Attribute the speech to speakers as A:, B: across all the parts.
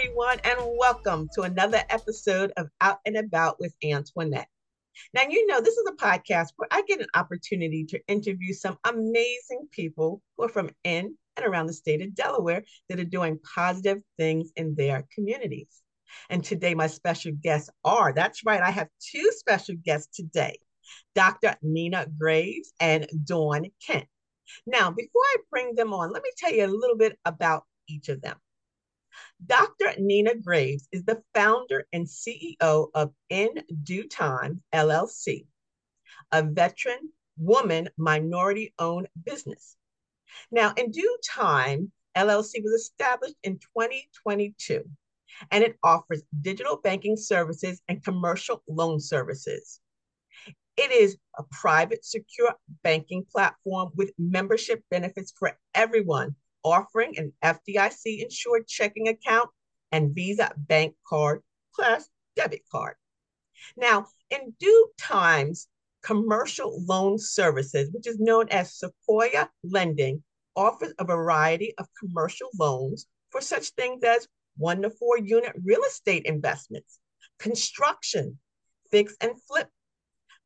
A: Everyone, and welcome to another episode of Out and About with Antionette. Now, you know, this is a podcast where I get an opportunity to interview some amazing people who are from in and around the state of Delaware that are doing positive things in their communities. And today, my special guests are that's right, I have two special guests today Dr. Nina Graves and Dawn Kent. Now, before I bring them on, let me tell you a little bit about each of them. Dr. Nina Graves is the founder and CEO of In Due Time LLC, a veteran woman minority owned business. Now, In Due Time LLC was established in 2022 and it offers digital banking services and commercial loan services. It is a private, secure banking platform with membership benefits for everyone, offering an FDIC insured checking account and Visa bank card plus debit card. Now, in due times, commercial loan services, which is known as Sequoia Lending, offers a variety of commercial loans for such things as one to four unit real estate investments, construction, fix and flip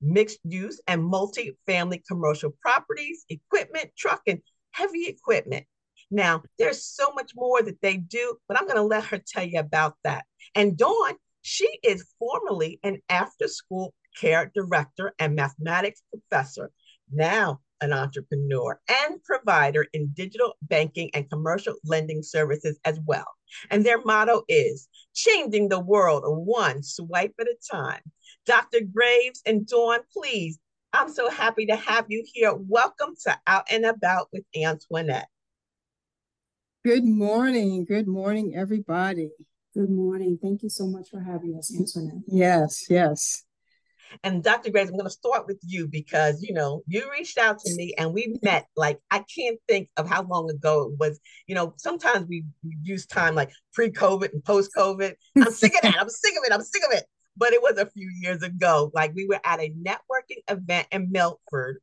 A: mixed use and multi-family commercial properties, equipment, truck, and heavy equipment. Now, there's so much more that they do, but I'm going to let her tell you about that. And Dawn, she is formerly an after school care director and mathematics professor, now an entrepreneur and provider in digital banking and commercial lending services as well. And their motto is changing the world one swipe at a time. Dr. Graves and Dawn, please. I'm so happy to have you here. Welcome to Out and About with Antionette.
B: Good morning. Good morning, everybody.
C: Good morning. Thank you so much for having us, Antionette.
B: Yes, yes.
A: And Dr. Graves, I'm going to start with you because, you know, you reached out to me and we met like, I can't think of how long ago it was. You know, sometimes we, we use time like pre COVID and post COVID. I'm sick of that. I'm sick of it. I'm sick of it but it was a few years ago. Like we were at a networking event in Milford.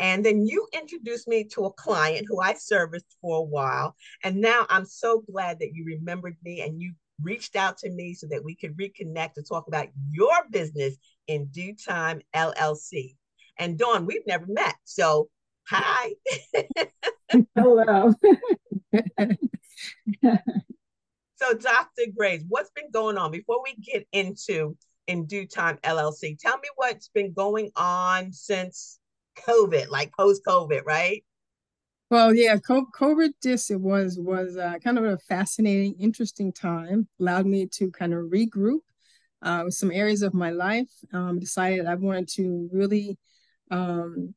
A: And then you introduced me to a client who I serviced for a while. And now I'm so glad that you remembered me and you reached out to me so that we could reconnect to talk about your business in due time LLC. And Dawn, we've never met. So hi.
C: Hello.
A: so Dr. Graves, what's been going on before we get into in due time LLC. Tell me what's been going on since COVID, like post COVID, right?
B: Well, yeah, COVID just it was was uh, kind of a fascinating, interesting time. Allowed me to kind of regroup uh, some areas of my life. Um, decided I wanted to really um,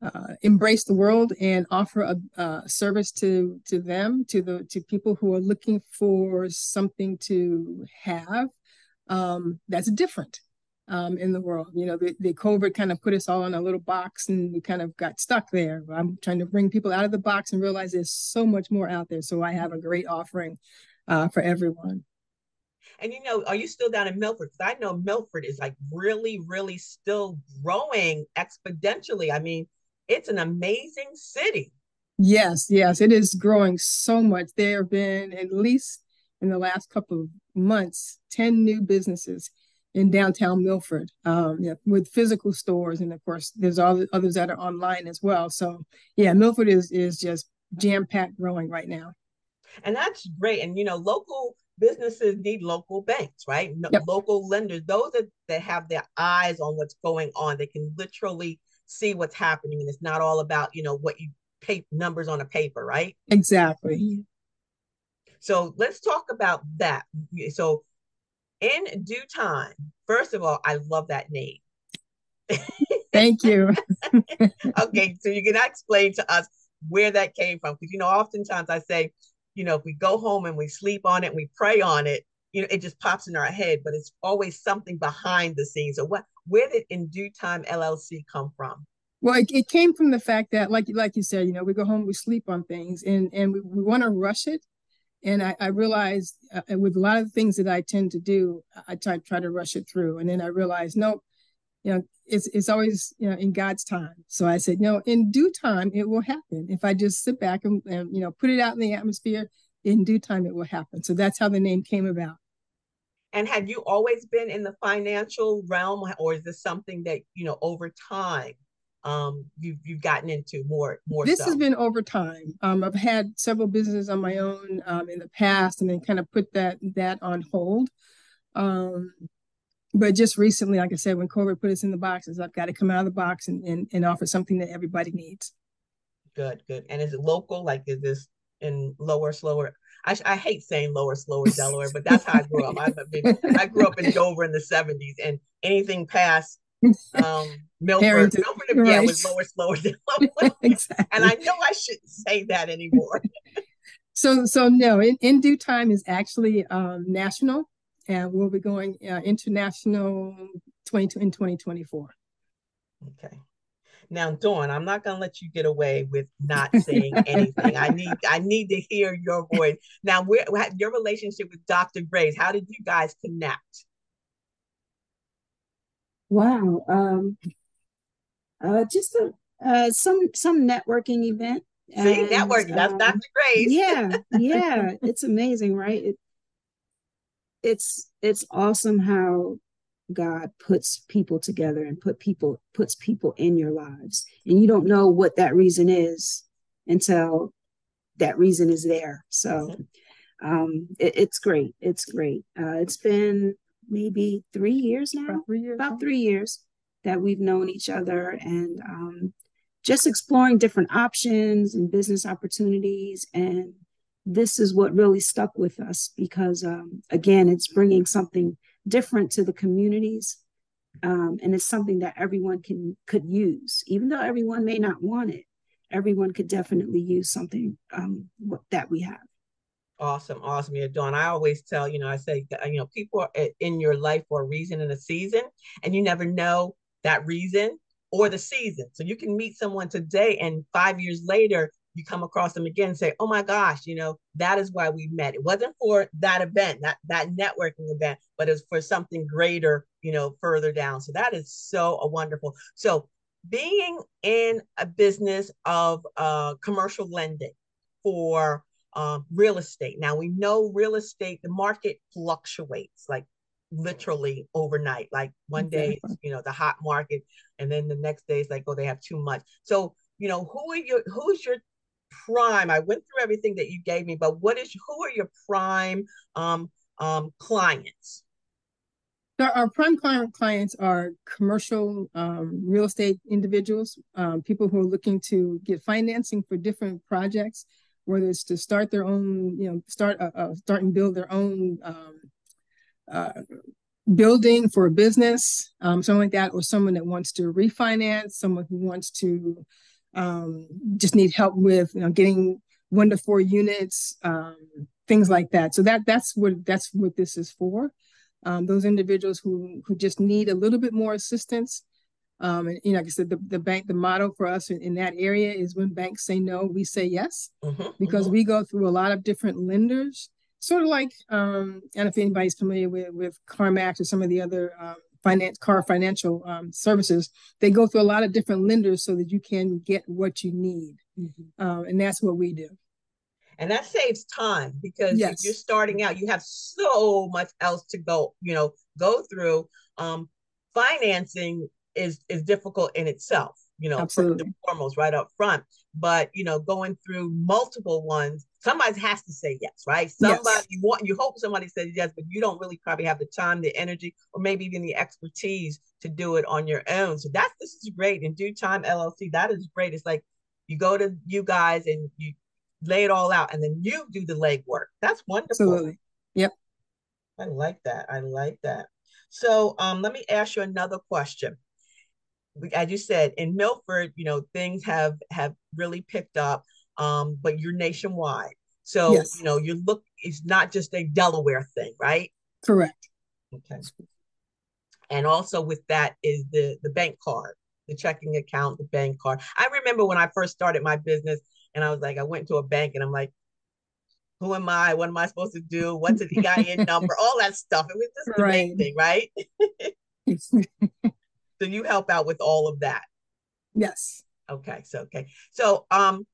B: uh, embrace the world and offer a, a, service to to them, to the to people who are looking for something to have um, that's different um, in the world. You know, the, the COVID kind of put us all in a little box and we kind of got stuck there. I'm trying to bring people out of the box and realize there's so much more out there. So I have a great offering uh, for everyone.
A: And you know, are you still down in Milford? Because I know Milford is like really, really still growing exponentially. I mean, it's an amazing city.
B: Yes, yes, it is growing so much. There have been at least in the last couple of months 10 new businesses in downtown Milford um, yeah, with physical stores. And of course, there's all the others that are online as well. So, yeah, Milford is, is just jam packed growing right now.
A: And that's great. And, you know, local businesses need local banks, right? Yep. Local lenders, those that, that have their eyes on what's going on, they can literally see what's happening. And it's not all about, you know, what you pay numbers on a paper, right?
B: Exactly.
A: So let's talk about that. So, in due time, first of all, I love that name.
B: Thank you.
A: okay, so you can explain to us where that came from because you know, oftentimes I say, you know, if we go home and we sleep on it and we pray on it, you know, it just pops in our head, but it's always something behind the scenes. So, what, where did In Due Time LLC come from?
B: Well, it, it came from the fact that, like, like you said, you know, we go home, we sleep on things, and and we, we want to rush it, and I, I realized uh, with a lot of things that I tend to do, I try try to rush it through, and then I realized, nope, you know, it's it's always you know in God's time. So I said, no, in due time it will happen. If I just sit back and, and you know put it out in the atmosphere, in due time it will happen. So that's how the name came about.
A: And had you always been in the financial realm, or is this something that you know over time um, you've you've gotten into more more?
B: This
A: so?
B: has been over time. Um, I've had several businesses on my own um, in the past, and then kind of put that that on hold. Um, but just recently, like I said, when COVID put us in the boxes, I've got to come out of the box and, and, and offer something that everybody needs.
A: Good, good. And is it local? Like, is this in lower, slower? I, I hate saying lower, slower Delaware, but that's how I grew up. I, I grew up in Dover in the 70s, and anything past um, Milford, Milford right. yeah, was lower, slower Delaware. exactly. And I know I shouldn't say that anymore.
B: so, so no, in, in due time is actually um, national, and we'll be going uh, international 20 in 2024.
A: Okay. Now, Dawn, I'm not going to let you get away with not saying anything. I need I need to hear your voice. Now, where your relationship with Dr. Grace? How did you guys connect?
C: Wow, um, uh, just a uh, some some networking event.
A: See, and, networking. That's um, Dr. Grace.
C: yeah, yeah, it's amazing, right? It, it's it's awesome how God puts people together and put people puts people in your lives. And you don't know what that reason is until that reason is there. So um, it, it's great. It's great. Uh, it's been maybe three years now.
B: About three years.
C: About three years that we've known each other and um, just exploring different options and business opportunities. And this is what really stuck with us because, um, again, it's bringing something different to the communities. Um, and it's something that everyone can could use, even though everyone may not want it. Everyone could definitely use something um, that we have.
A: Awesome, awesome. Yeah, Dawn. I always tell you know, I say, you know, people are in your life for a reason and a season, and you never know that reason or the season. So you can meet someone today, and five years later, you come across them again and say, oh my gosh, you know, that is why we met. It wasn't for that event, that that networking event, but it's for something greater, you know, further down. So that is so a wonderful. So being in a business of uh, commercial lending for um, real estate. Now we know real estate, the market fluctuates like literally overnight. Like one day, you know, the hot market, and then the next day it's like, oh, they have too much. So, you know, who are your who's your prime? I went through everything that you gave me, but what is who are your prime um, um, clients?
B: Our prime client clients are commercial um, real estate individuals, um, people who are looking to get financing for different projects, whether it's to start their own, you know, start uh, uh, start and build their own um, uh, building for a business, um, something like that, or someone that wants to refinance, someone who wants to um, just need help with you know getting one to four units, um, things like that. So that that's what that's what this is for. Um, those individuals who who just need a little bit more assistance. Um, and you know, like I said, the, the bank, the motto for us in, in, that area is when banks say no, we say yes, mm-hmm, because mm-hmm. we go through a lot of different lenders. Sort of like, um, and if anybody's familiar with with CarMax or some of the other um, finance car financial um, services they go through a lot of different lenders so that you can get what you need mm-hmm. um, and that's what we do
A: and that saves time because yes. you're starting out you have so much else to go you know go through um, financing is is difficult in itself you know Absolutely. foremost right up front. But you know going through multiple ones somebody has to say yes right? Somebody yes. you want you hope somebody says yes but you don't really probably have the time the energy or maybe even the expertise to do it on your own. So that's this is great. In due time llc that is great. It's like you go to you guys and you lay it all out and then you do the legwork. That's wonderful.
B: Absolutely. Yep.
A: I like that. I like that. So um let me ask you another question as you said in milford you know things have have really picked up um, but you're nationwide. So yes. you know you look it's not just a delaware thing right?
B: Correct.
A: Okay. And also with that is the the bank card the checking account the bank card. I remember when i first started my business and i was like i went to a bank and i'm like who am i? What am i supposed to do? What's an ein number? All that stuff. It was just the right. main thing right So you help out with all of that.
B: Yes.
A: Okay. So okay. So um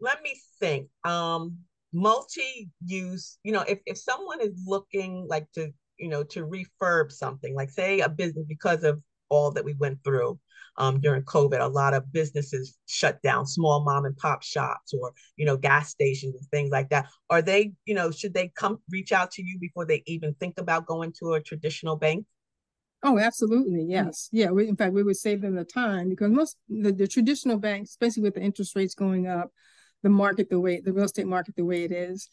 A: let me think. Um multi-use, you know, if, if someone is looking like to, you know, to refurb something, like say a business because of all that we went through um, during COVID, a lot of businesses shut down, small mom and pop shops or, you know, gas stations and things like that. Are they, you know, should they come reach out to you before they even think about going to a traditional bank?
B: Oh, absolutely. Yes. Yeah. We, in fact, we would save them the time because most the, the traditional banks, especially with the interest rates going up, the market the way the real estate market the way it is,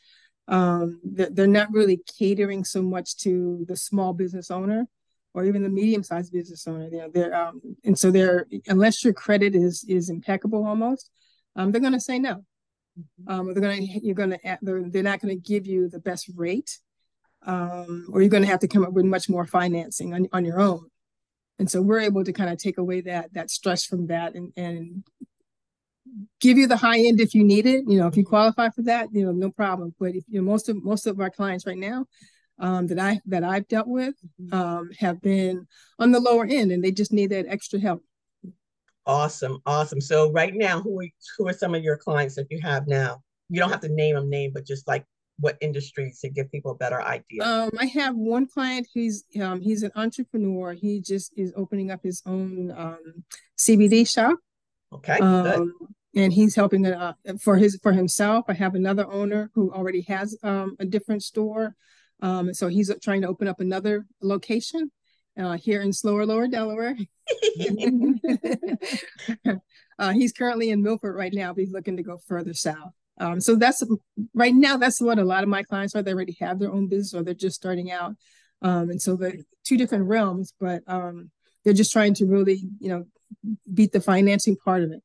B: um, they're, not really catering so much to the small business owner or even the medium-sized business owner. They're, they're um, and so they're unless your credit is is impeccable almost, um, they're going to say no. Mm-hmm. Um, they're going to you're going to they're, they're not going to give you the best rate um, or you're going to have to come up with much more financing on, on your own. And so we're able to kind of take away that that stress from that and and give you the high end if you need it. You know, if you qualify for that, you know, no problem. But if you know most of most of our clients right now um, that I that I've dealt with mm-hmm. um, have been on the lower end, and they just need that extra help.
A: Awesome, awesome. So right now, who are, who are some of your clients that you have now? You don't have to name them name, but just like what industries to give people a better idea?
B: Um, I have one client. He's um, he's an entrepreneur. He just is opening up his own um, CBD shop.
A: Okay. Um,
B: and he's helping uh, for his for himself. I have another owner who already has um, a different store. Um, so he's trying to open up another location uh, here in Slower Lower Delaware. uh, he's currently in Milford right now, but he's looking to go further south. Um, so that's right now, that's what a lot of my clients are. They already have their own business or they're just starting out. Um, and so the two different realms, but um, they're just trying to really, you know, beat the financing part of it.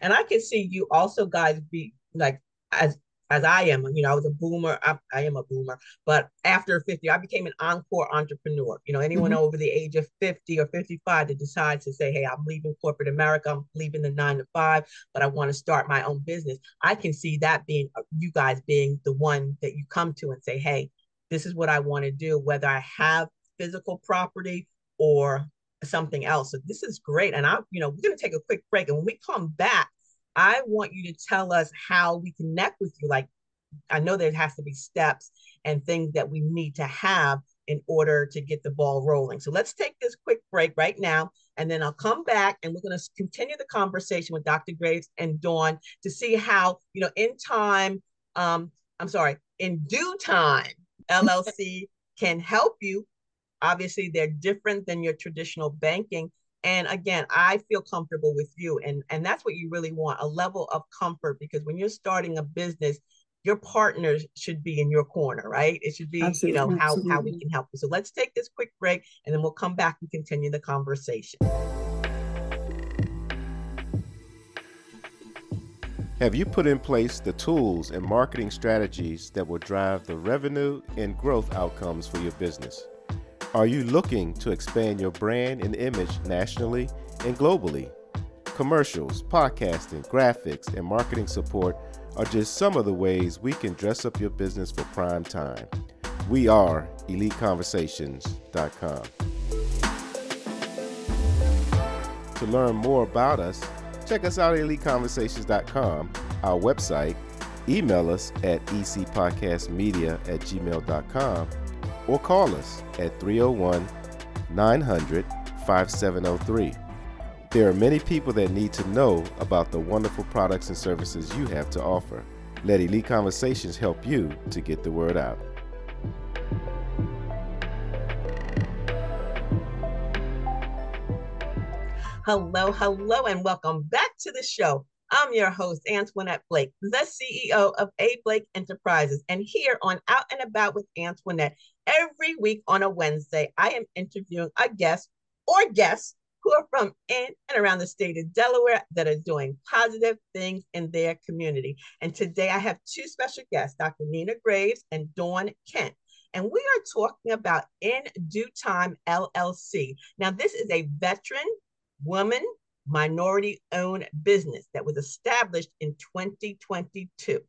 A: And I can see you also guys be like as as I am. You know, I was a boomer. I, I, am a boomer, but after 50, I became an encore entrepreneur. You know, anyone mm-hmm. over the age of 50 or 55 that decides to say, hey, I'm leaving corporate America, I'm leaving the nine to five, but I want to start my own business. I can see that being uh, you guys being the one that you come to and say, hey, this is what I want to do, whether I have physical property or something else. So this is great. And I, you know, we're going to take a quick break. And when we come back, I want you to tell us how we connect with you. Like, I know there has to be steps and things that we need to have in order to get the ball rolling. So let's take this quick break right now, and then I'll come back and we're going to continue the conversation with Dr. Graves and Dawn to see how, you know, in time, um, I'm sorry, in due time, LLC can help you. Obviously, they're different than your traditional banking and again i feel comfortable with you and and that's what you really want a level of comfort because when you're starting a business your partners should be in your corner right it should be absolutely, you know how absolutely. how we can help you so let's take this quick break and then we'll come back and continue the conversation
D: Have you put in place the tools and marketing strategies that will drive the revenue and growth outcomes for your business? Are you looking to expand your brand and image nationally and globally? Commercials, podcasting, graphics, and marketing support are just some of the ways we can dress up your business for prime time. We are EliteConversations.com. To learn more about us, check us out at EliteConversations.com, our website, email us at ecpodcastmedia at gmail.com or call us at 301 900 5703. There are many people that need to know about the wonderful products and services you have to offer. Let Elite Conversations help you to get the word out.
A: Hello, hello, and welcome back to the show. I'm your host, Antionette Blake, the CEO of A. Blake Enterprises. And here on Out and About with Antionette, every week on a Wednesday, I am interviewing a guest or guests who are from in and around the state of Delaware that are doing positive things in their community. And today I have two special guests, Dr. Nina Graves and Dawn Kent. And we are talking about In Due Time LLC. Now, this is a veteran woman minority owned business that was established in 2022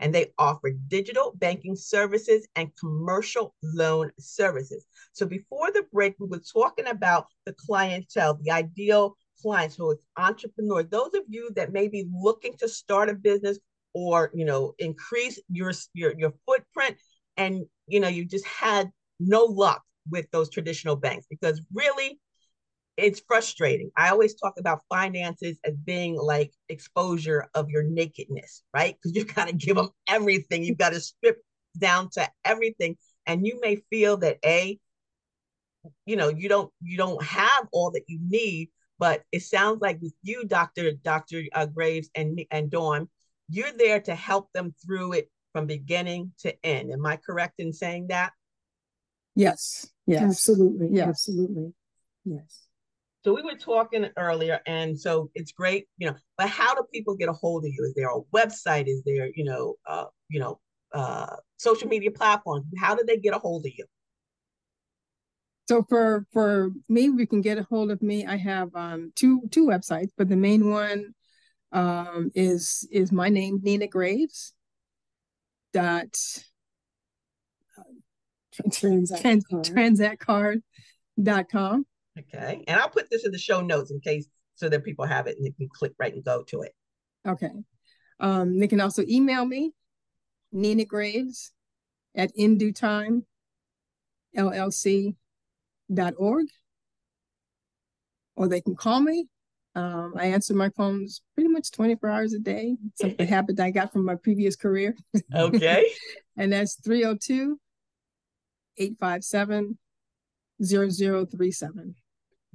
A: and they offer digital banking services and commercial loan services. So before the break, we were talking about the clientele, the ideal clients who are entrepreneurs, those of you that may be looking to start a business or you know increase your your your footprint and you know you just had no luck with those traditional banks because really it's frustrating. I always talk about finances as being like exposure of your nakedness, right? Because you got to give them everything. You've got to strip down to everything. And you may feel that A, you know, you don't you don't have all that you need, but it sounds like with you, Dr. Dr. Uh, Graves and and Dawn, you're there to help them through it from beginning to end. Am I correct in saying that?
B: Yes. Yes.
C: Absolutely. Yeah. Absolutely. Yes.
A: So we were talking earlier, and so it's great, you know. But how do people get a hold of you? Is there a website? Is there, you know, uh, you know, uh, social media platforms? How do they get a hold of you?
B: So for for me, we can get a hold of me. I have um, two two websites, but the main one um, is is my name, Nina Graves. Dot uh, transactcard.com.
A: Okay. And I'll put this in the show notes in case so that people have it and they can click right and go to it.
B: Okay. Um, they can also email me, Nina Graves at in due time llc.org. Or they can call me. Um, I answer my phones pretty much 24 hours a day. Something habit I got from my previous career.
A: Okay.
B: and that's 302 857 0037.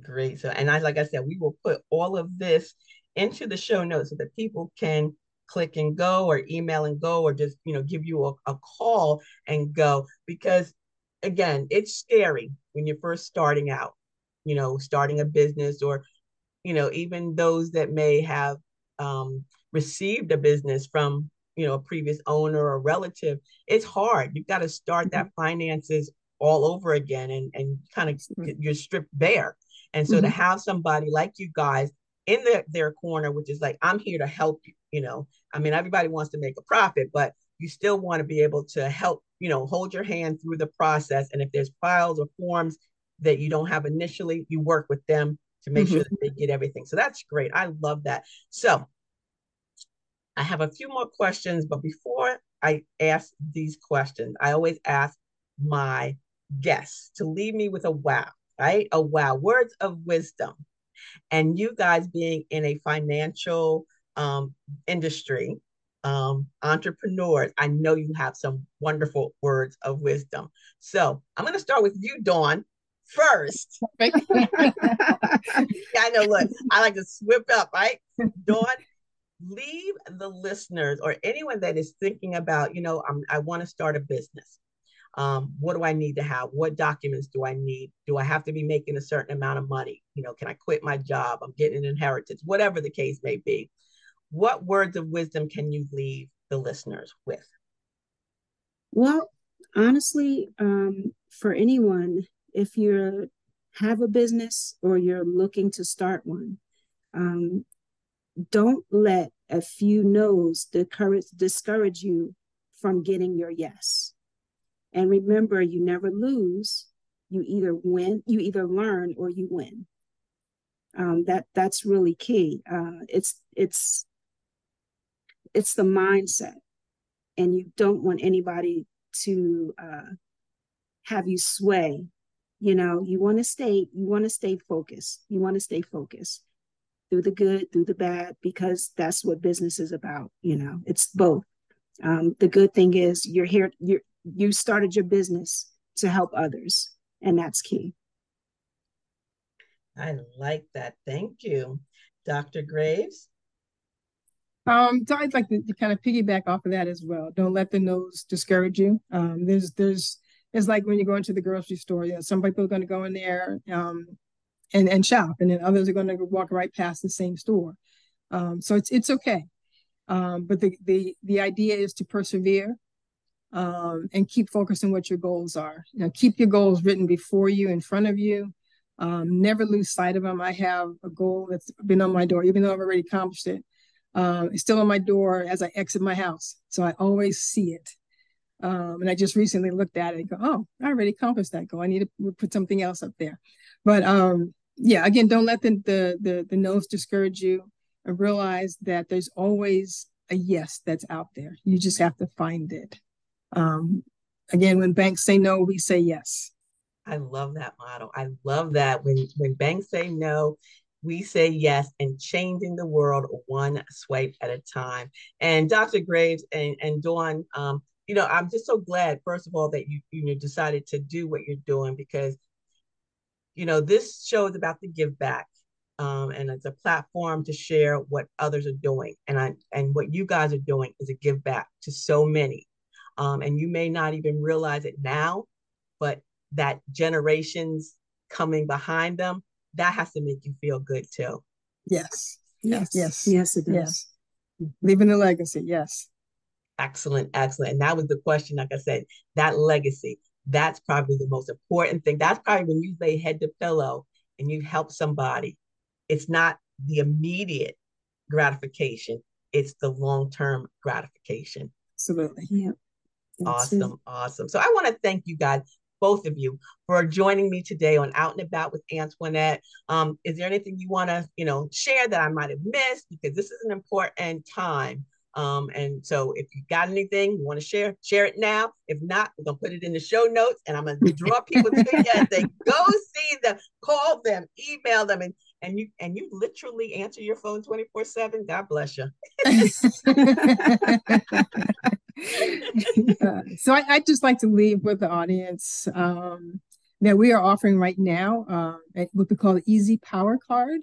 A: Great. So, and I, like I said, we will put all of this into the show notes so that people can click and go or email and go or just, you know, give you a, a call and go because again, it's scary when you're first starting out, you know, starting a business or, you know, even those that may have um, received a business from, you know, a previous owner or relative. It's hard. You've got to start that mm-hmm. finances all over again and, and kind of you're stripped bare. And so mm-hmm. to have somebody like you guys in their, their corner, which is like, I'm here to help you, you know, I mean, everybody wants to make a profit, but you still want to be able to help, you know, hold your hand through the process. And if there's files or forms that you don't have initially, you work with them to make mm-hmm. sure that they get everything. So that's great. I love that. So I have a few more questions, but before I ask these questions, I always ask my guests to leave me with a wow right? Oh, wow. Words of wisdom. And you guys being in a financial um, industry, um, entrepreneurs, I know you have some wonderful words of wisdom. So I'm going to start with you, Dawn, first. I know, look, I like to swip up, right? Dawn, leave the listeners or anyone that is thinking about, you know, I'm, I want to start a business. Um, what do I need to have? What documents do I need? Do I have to be making a certain amount of money? You know, can I quit my job? I'm getting an inheritance, whatever the case may be. What words of wisdom can you leave the listeners with?
C: Well, honestly, um, for anyone, if you have a business or you're looking to start one, um, don't let a few no's discourage, discourage you from getting your yes. And remember, you never lose. You either win, you either learn or you win. Um, that that's really key. Uh, it's it's it's the mindset, and you don't want anybody to uh, have you sway. You know, you want to stay you want to stay focused. You want to stay focused through the good, through the bad, because that's what business is about. You know, it's both. Um, the good thing is you're here. You're you started your business to help others, and that's key.
A: I like that. Thank you, Dr. Graves.
B: Um, so I'd like to, to, kind of piggyback off of that as well. Don't let the nose discourage you. Um, there's there's it's like when you go into the grocery store. You know, some people are going to go in there um, and and shop, and then others are going to walk right past the same store. Um, so it's it's okay. Um, but the the the idea is to persevere um, and keep focusing what your goals are. You know, keep your goals written before you, in front of you. Um, never lose sight of them. I have a goal that's been on my door, even though I've already accomplished it. Um, it's still on my door as I exit my house, so I always see it. Um, and I just recently looked at it and go, "Oh, I already accomplished that goal. I need to put something else up there." But um, yeah, again, don't let the the the, the no's discourage you, and realize that there's always a yes that's out there. You just have to find it. Um, again, when banks say no, we say yes.
A: I love that model. I love that when when banks say no, we say yes and changing the world one swipe at a time. And Dr. Graves and, and Dawn, um, you know, I'm just so glad, first of all, that you you decided to do what you're doing because you know this show is about to give back. Um, and it's a platform to share what others are doing. And I and what you guys are doing is a give back to so many. Um, and you may not even realize it now, but that generations coming behind them, that has to make you feel good too.
B: Yes.
C: Yes.
B: Yes.
C: Yes, it does.
B: Yes. Leaving a legacy. Yes.
A: Excellent, excellent. And that was the question, like I said, that legacy. That's probably the most important thing. That's probably when you lay head to pillow and you help somebody. It's not the immediate gratification, it's the long term gratification.
B: Absolutely.
C: Yeah.
A: Awesome, awesome. So I want to thank you guys, both of you, for joining me today on Out and About with Antionette. Um, is there anything you want to, you know, share that I might have missed? Because this is an important time. Um, and so if you got anything you want to share, share it now. If not, we're gonna put it in the show notes and I'm gonna draw people to you as they go see them, call them, email them, and and you and you literally answer your phone 24-7. God bless you.
B: Uh, so I, I'd just like to leave with the audience um, that we are offering right now at what we call the Easy Power Card.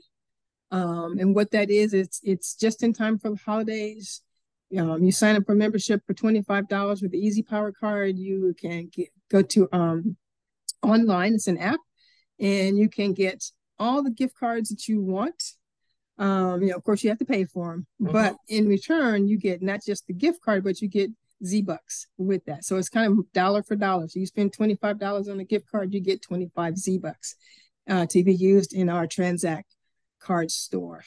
B: Um, and what that is, it's it's just in time for the holidays. Um, you sign up for membership for $25 with the Easy Power Card. You can get, go to um, online, it's an app, and you can get all the gift cards that you want. Um, you know, of course, you have to pay for them,
A: Mhm.
B: but in return, you get not just the gift card, but you get Z bucks with that. So it's kind of dollar for dollar. So you spend $25 on a gift card, you get 25 Z bucks uh, to be used in our Transact card store.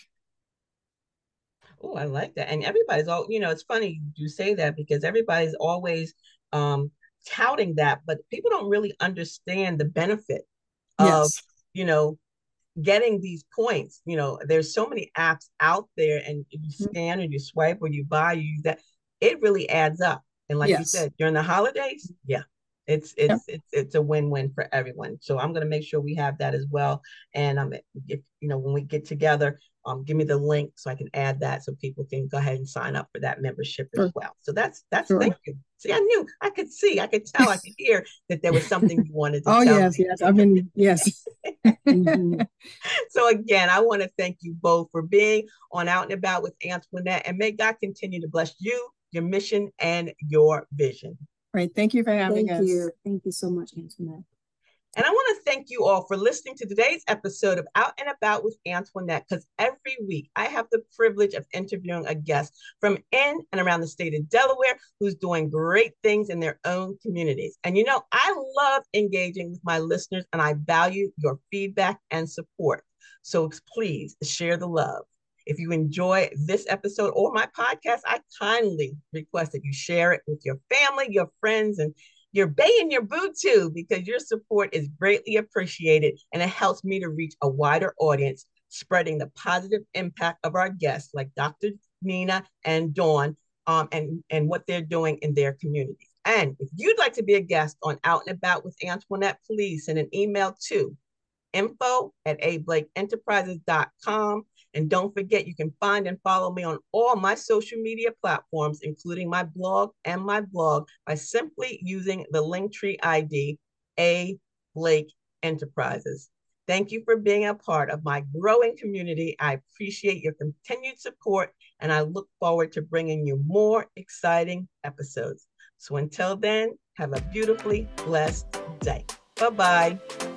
A: Oh, I like that. And everybody's all, you know, it's funny you say that because everybody's always um touting that, but people don't really understand the benefit of,
B: Yes.
A: you know, getting these points. You know, there's so many apps out there and you
B: Mhm.
A: scan or you swipe or you buy, you use that. It really adds up. And like you said, during the holidays, yeah. It's it's it's it's a win-win for everyone. So I'm gonna make sure we have that as well. And um if you know when we get together, um give me the link so I can add that so people can go ahead and sign up for that membership as well. So that's that's
B: Sure.
A: thank you. See, I knew I could see, I could tell, I could hear that there was something you wanted to
B: Oh,
A: tell
B: yes,
A: me.
B: yes. I've been, yes.
C: Mhm.
A: So again, I want to thank you both for being on Out and About with Antionette, and may God continue to bless you, your mission, and your vision.
B: Right. Thank you for having
C: Thank
B: us.
C: you. Thank you so much, Antionette.
A: And I want to thank you all for listening to today's episode of Out and About with Antionette, because every week I have the privilege of interviewing a guest from in and around the state of Delaware who's doing great things in their own communities. And you know, I love engaging with my listeners and I value your feedback and support. So please share the love. If you enjoy this episode or my podcast, I kindly request that you share it with your family, your friends, and your bay and your boo too, because your support is greatly appreciated and it helps me to reach a wider audience, spreading the positive impact of our guests like Dr. Nina and Dawn um, and, and what they're doing in their communities. And if you'd like to be a guest on Out and About with Antionette, please send an email to info at ablakeenterprises.com. And don't forget, you can find and follow me on all my social media platforms, including my blog and my blog, by simply using the Linktree ID, A Blake Enterprises. Thank you for being a part of my growing community. I appreciate your continued support, and I look forward to bringing you more exciting episodes. So until then, have a beautifully blessed day. Bye bye.